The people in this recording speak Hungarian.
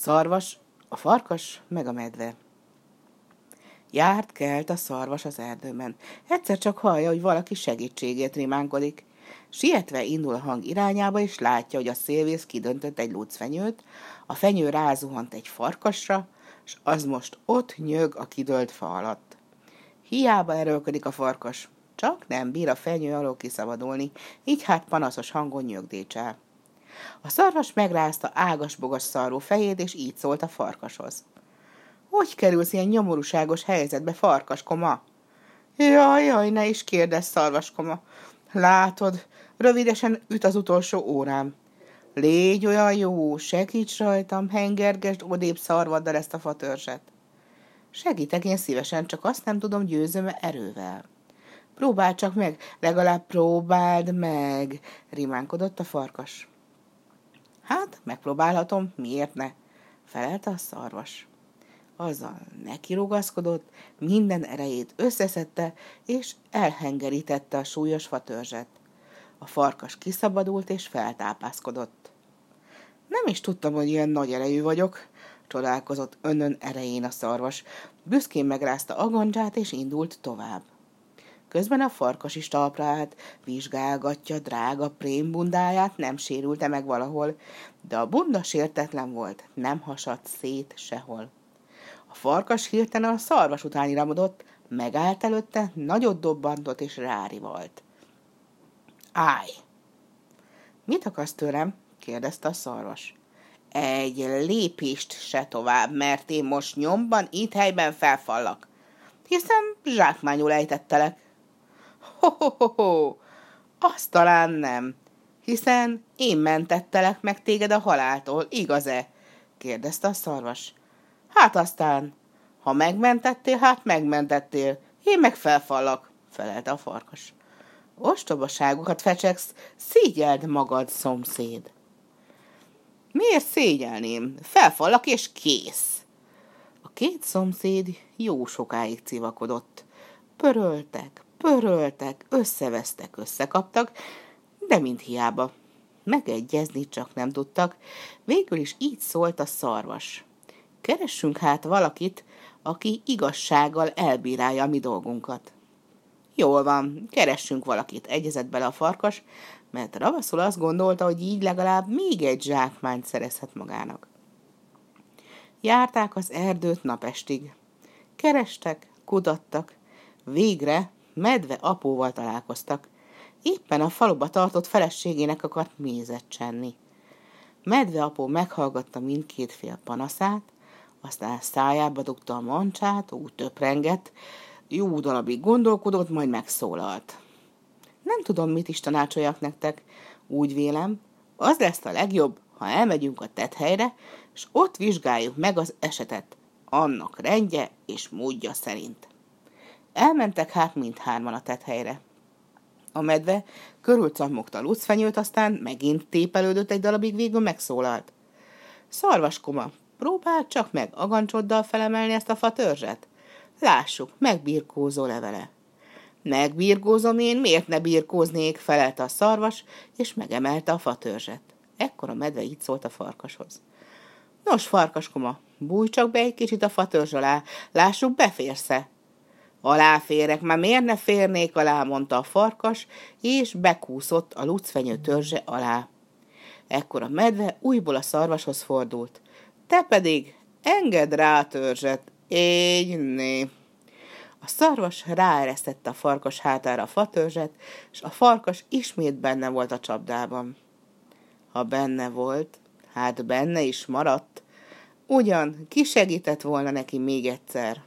szarvas, a farkas, meg a medve. Járt kelt a szarvas az erdőben. Egyszer csak hallja, hogy valaki segítségét rimánkodik. Sietve indul a hang irányába, és látja, hogy a szélvész kidöntött egy lucfenyőt, a fenyő rázuhant egy farkasra, és az most ott nyög a kidőlt fa alatt. Hiába erőlködik a farkas, csak nem bír a fenyő alól kiszabadulni, így hát panaszos hangon nyögdécsel. A szarvas megrázta ágas-bogas szarró fejét, és így szólt a farkashoz. Hogy kerülsz ilyen nyomorúságos helyzetbe, farkaskoma? Jaj, jaj, ne is kérdezz, szarvaskoma. Látod, rövidesen üt az utolsó órám. Légy olyan jó, segíts rajtam, hengergesd odébb szarvaddal ezt a fatörzset. Segítek én szívesen, csak azt nem tudom győzöm erővel. Próbáld csak meg, legalább próbáld meg, rimánkodott a farkas. Hát, megpróbálhatom, miért ne? felelte a szarvas. Azzal nekirugaszkodott, minden erejét összeszedte, és elhengerítette a súlyos fatörzset. A farkas kiszabadult és feltápászkodott. Nem is tudtam, hogy ilyen nagy erejű vagyok, csodálkozott önön erején a szarvas. Büszkén megrázta a gandzsát, és indult tovább. Közben a farkas is talpra állt, vizsgálgatja drága prémbundáját, nem sérülte meg valahol, de a bunda sértetlen volt, nem hasadt szét sehol. A farkas hirtelen a szarvas után iramodott, megállt előtte, nagyot dobbantott és rárivalt. Állj! Mit akarsz tőlem? kérdezte a szarvas. Egy lépést se tovább, mert én most nyomban itt helyben felfallak, hiszen zsákmányul ejtettelek. Ho-ho-ho-ho, azt talán nem, hiszen én mentettelek meg téged a haláltól, igaz-e? kérdezte a szarvas. Hát aztán, ha megmentettél, hát megmentettél, én meg felfallak, felelte a farkas. Ostobaságokat fecseksz, szégyeld magad, szomszéd. Miért szégyelném? Felfallak és kész. A két szomszéd jó sokáig civakodott. Pöröltek, pöröltek, összevesztek, összekaptak, de mind hiába. Megegyezni csak nem tudtak, végül is így szólt a szarvas. Keressünk hát valakit, aki igazsággal elbírálja a mi dolgunkat. Jól van, keressünk valakit, egyezett bele a farkas, mert ravaszul azt gondolta, hogy így legalább még egy zsákmányt szerezhet magának. Járták az erdőt napestig. Kerestek, kutattak. Végre medve apóval találkoztak. Éppen a faluba tartott feleségének akart mézet csenni. Medve apó meghallgatta mindkét fél panaszát, aztán szájába dugta a mancsát, úgy töprengett, jó darabig gondolkodott, majd megszólalt. Nem tudom, mit is tanácsoljak nektek. Úgy vélem, az lesz a legjobb, ha elmegyünk a tethelyre, és ott vizsgáljuk meg az esetet, annak rendje és módja szerint. Elmentek hát mindhárman a tethelyre. A medve körülcammogta a lucfenyőt, aztán megint tépelődött egy darabig, végül megszólalt. Szarvaskoma, próbáld csak meg agancsoddal felemelni ezt a fatörzset. Lássuk, megbirkózó levele. Megbirkózom én, miért ne birkóznék, felelte a szarvas, és megemelte a fatörzset. Ekkor a medve így szólt a farkashoz. Nos, farkaskoma, bújj csak be egy kicsit a fatörzs alá, lássuk, beférsz-e. Aláférek, már miért ne férnék alá, mondta a farkas, és bekúszott a lucfenyő törzse alá. Ekkor a medve újból a szarvashoz fordult. Te pedig engedd rá a törzset, így né. A szarvas ráeresztette a farkas hátára a fatörzset, és a farkas ismét benne volt a csapdában. Ha benne volt, hát benne is maradt, ugyan ki segített volna neki még egyszer.